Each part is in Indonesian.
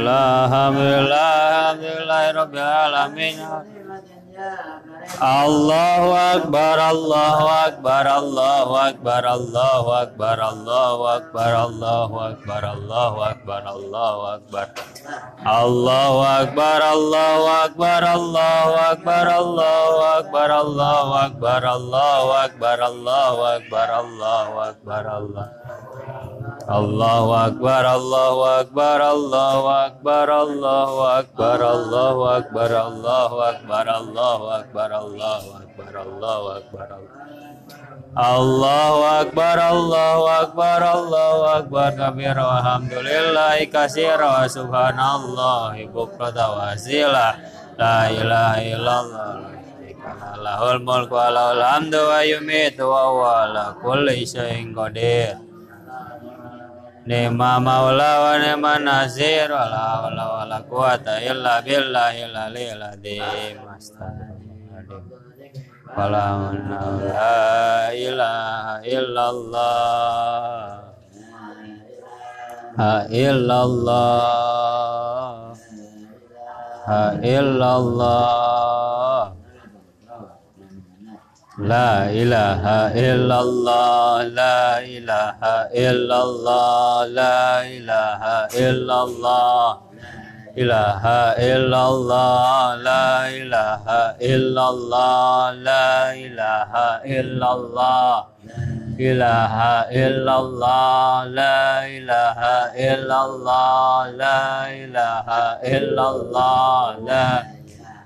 Alhamdulillah, alhamdulillah, rabbil alamin. Allahu akbar, Allahu akbar, Allahu akbar, Allahu akbar, Allahu akbar, Allahu akbar, Allahu akbar, Allahu akbar. Allahu akbar, Allahu akbar, Allahu akbar, Allahu akbar, Allahu akbar, Allahu akbar, Allahu akbar, Allahu akbar. Allahu akbar, Allahu akbar, Allahu akbar, Allahu akbar, Allahu akbar, Allahu akbar, Allahu akbar, Allahu akbar, Allahu akbar. Allahu akbar, Allahu akbar, Allahu akbar, kabir walhamdulillahi kasira wa subhanallah bukrata wa asila la ilaha illallah lahul mulku lahul hamdu wa yumitu wa huwa ala kulli syai'in qadir Nima maula wa nima nasir wa la hawla wa la quwata illa aliyil azim Astagfirullahaladzim wa la ilaha illallah. Ha illallah. Ha illallah لا إله إلا الله لا إله إلا الله لا إله إلا الله إله إلا الله لا إله إلا الله لا إله إلا الله إله إلا الله لا إله إلا الله لا إله إلا الله لا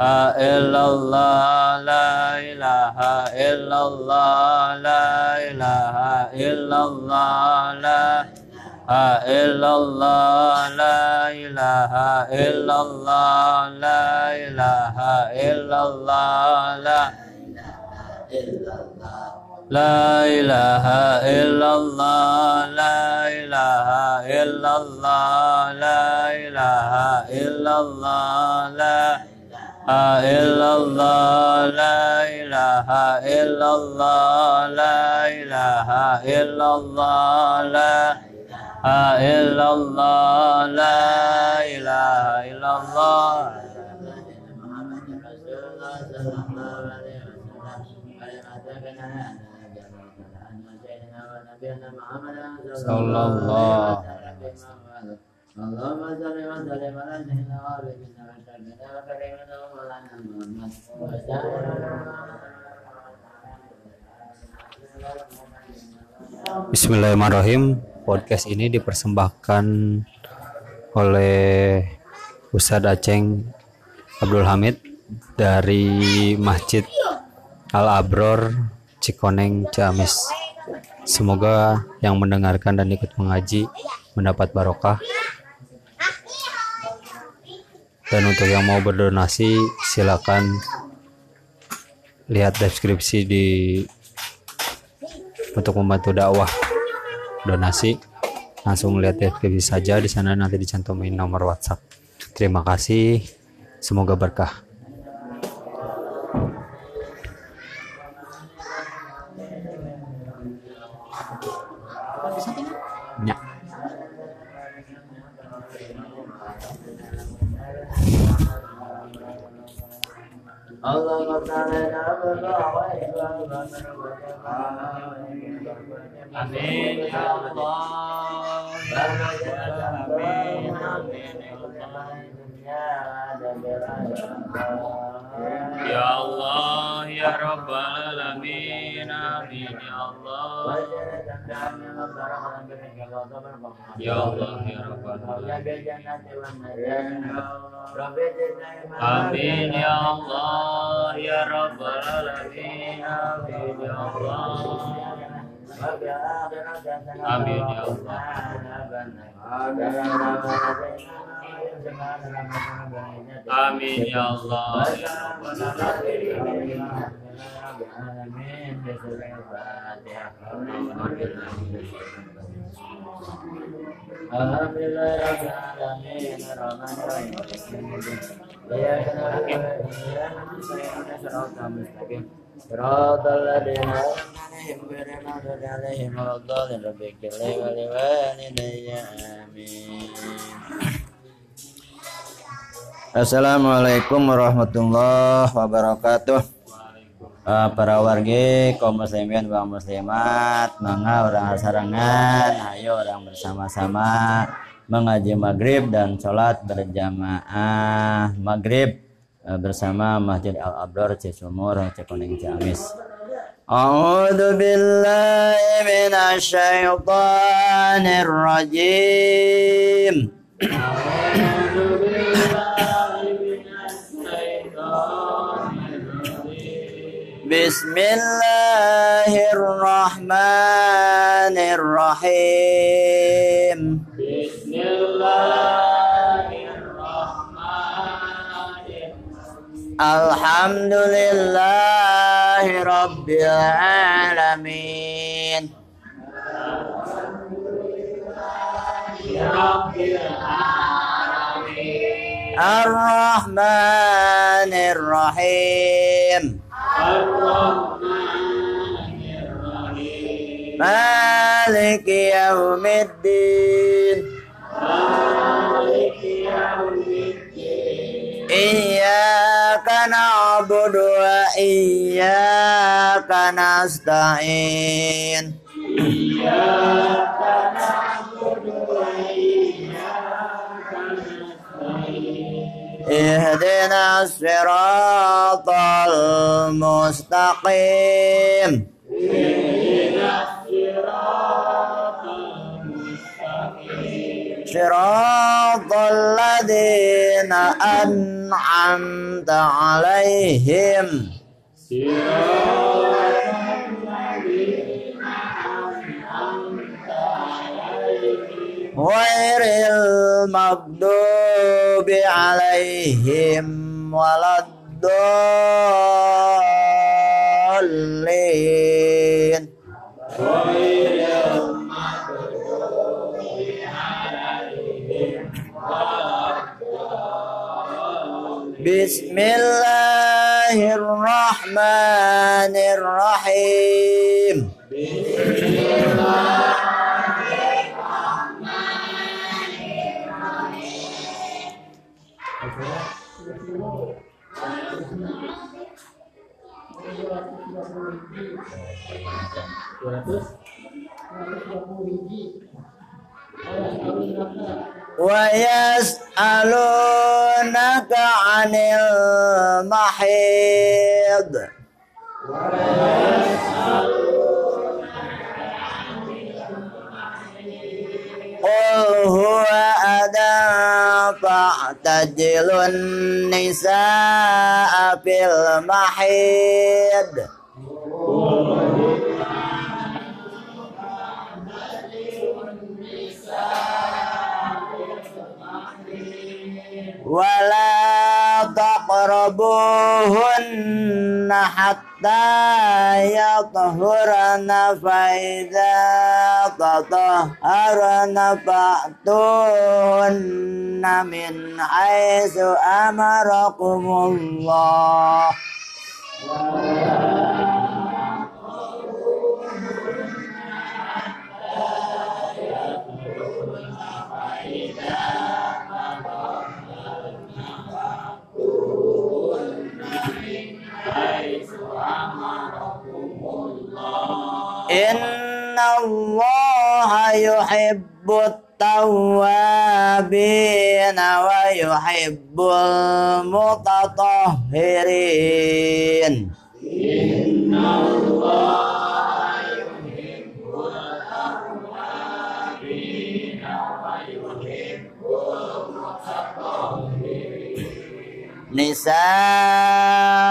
إلا الله لا إله إلا الله لا إله إلا الله لا إلا الله لا إله إلا الله لا إله إلا الله لا لا إله إلا الله لا إله إلا الله لا إله إلا الله لا illallah La ilaha illallah La ilaha illallah La illallah La ilaha illallah. Sallallahu Bismillahirrahmanirrahim. Podcast ini dipersembahkan oleh Ustadz Aceng Abdul Hamid dari Masjid Al Abror Cikoneng Ciamis. Semoga yang mendengarkan dan ikut mengaji mendapat barokah dan untuk yang mau berdonasi silakan lihat deskripsi di untuk membantu dakwah donasi langsung lihat deskripsi saja di sana nanti dicantumin nomor WhatsApp. Terima kasih. Semoga berkah. Amin ya Allah. Amin. Ya Allah ya Rabbal Alamin. Amin ya Allah. Ya Allah ya Rabbal Alamin. Amin ya Allah ya Rabbal Alamin. Amin ya Allah. Amin ya Allah. Amin ya Allah ya Rabbal Alamin. صراط الذين أنعمت عليهم غير المغضوب عليهم ولا الضالين رب اغفر لي ولوالدي آمين Assalamualaikum warahmatullahi wabarakatuh. Uh, para wargi kaum muslimin wa muslimat, mangga orang sarangan, ayo orang bersama-sama mengaji maghrib dan sholat berjamaah maghrib uh, bersama Masjid Al Abrar Cisumur Cekuning Ciamis. أعوذ بالله من الشيطان الرجيم بسم الله Bismillahirrahmanirrahim. Bismillahirrahmanirrahim. Alhamdulillahi rabbil alamin. Rabbil alamin. Ar-Rahmanir Rahim. رب العالمين الرحمن الرحيم الرحمن الرحيم مالك يوم الدين مالك يوم الدين إياك نعبد وإياك نستعين إياك نعبد اهدنا الصراط المستقيم اهدنا الصراط المستقيم صراط الذين أنعمت عليهم صراط غير المغضوب عليهم ولا الضالين. غير عليهم بسم الله الرحمن الرحيم. ويسألونك عن المحيض قل هو أذى فاعتزلوا النساء في المحيض ولا فامسكوهن حتى يطهرن فإذا تطهرن فأتوهن من حيث أمركم الله. إن الله يحب التوابين ويحب المتطهرين إن الله يحب التوابين ويحب المتطهرين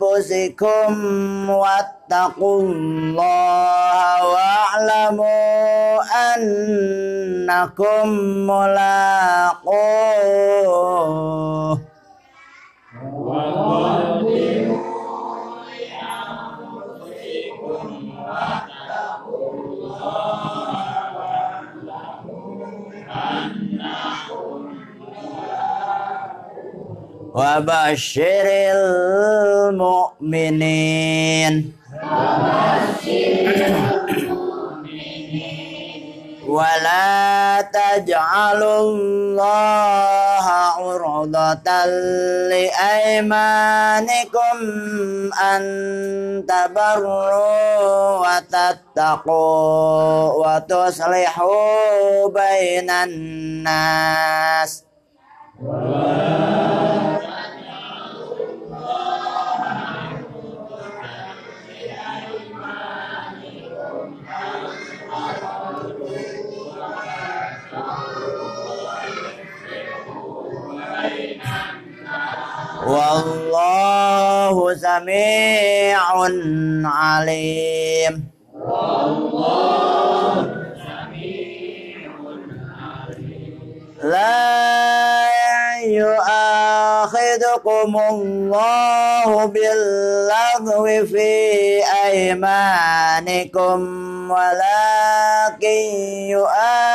لأنفسكم واتقوا الله واعلموا أنكم ملاقوه وبشر المؤمنين ولا تجعلوا الله عرضة لأيمانكم أن تبروا وتتقوا وتصلحوا بين الناس والله سميع عليم. لا يؤاخذكم الله باللغو في أيمانكم ولكن يؤاخذكم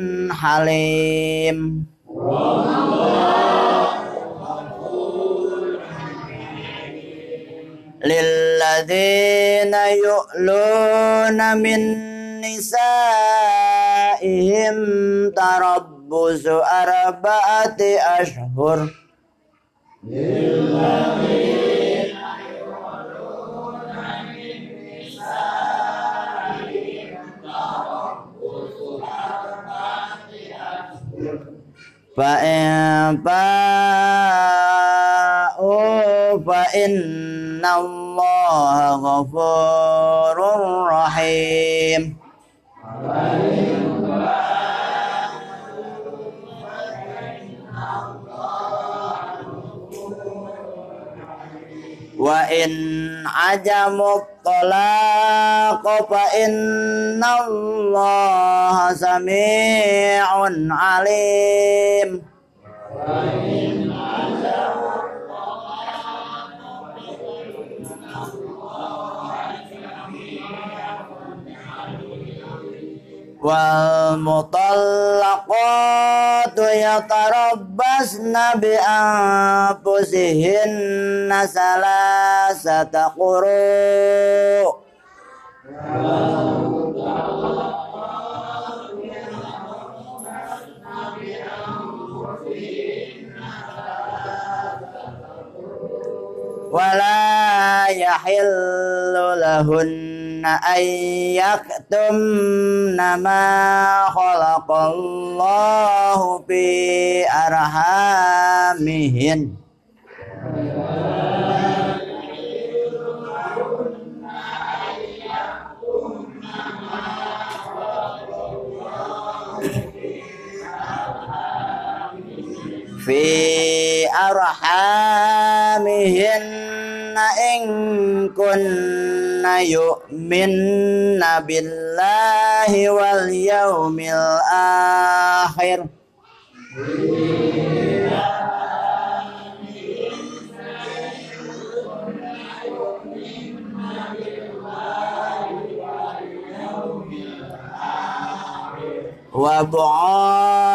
حليم للذين يؤلون من نسائهم تربص أربعة أشهر. فإن فاءوا فإن الله غفور رحيم wa in ajamu talaq fa inna Allah sami'un alim. والمطلقات يتربصن بأنفسهن ثلاثة ثلاثة قروء ولا يحل لهن أن يكتمن ما خلق الله في أرحامهن في أرحامهن إن كن يؤمن بالله واليوم الآخر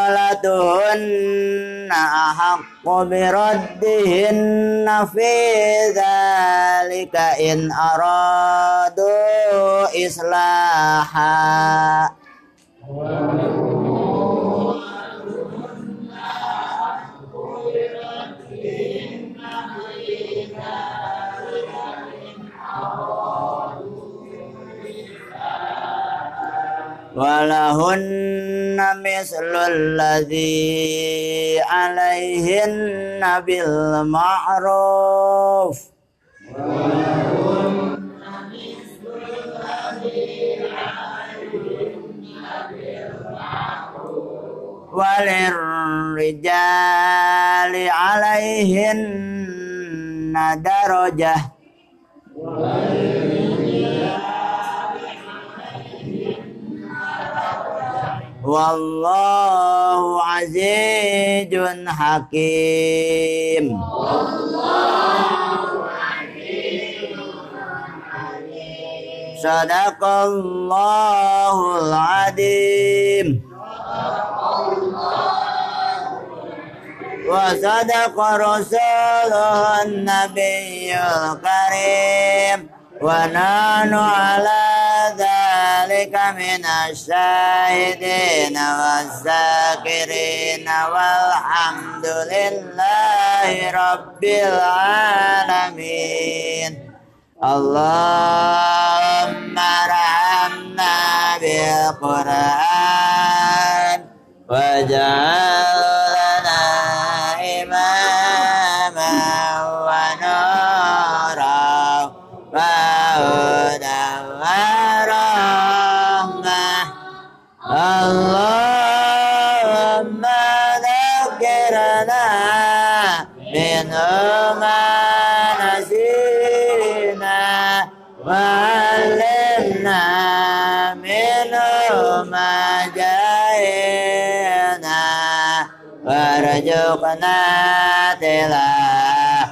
وبعولتهن أحق بردهن في ذلك إن أرادوا إصلاحا ولهن مثل الذي عليهن بالمعروف وللرجال عليهن درجة Wallahu azizun hakim. Wallahu hakim. Sadaqallahul adim. Wa sadaqa rasuluhun nabiyyul karim. Wa nanu ala ذلك من الشاهدين والذاكرين والحمد لله رب العالمين اللهم ارحمنا بالقرآن واجعل وعلمنا منه ما جهلنا وارزقنا تلاوته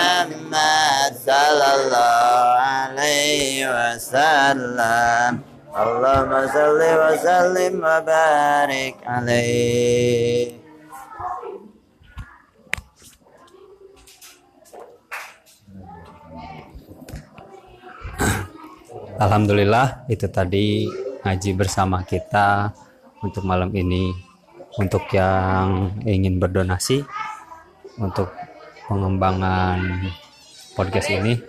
وسلم اللهم صل وسلم وبارك عليه Alhamdulillah itu tadi ngaji bersama kita untuk malam ini. Untuk yang ingin berdonasi untuk pengembangan podcast ini,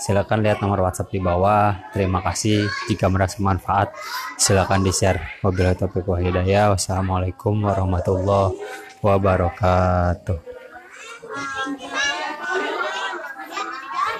silakan lihat nomor WhatsApp di bawah. Terima kasih jika merasa manfaat. silakan di share wabillahi taufiq wa hidayah wassalamualaikum warahmatullahi wabarakatuh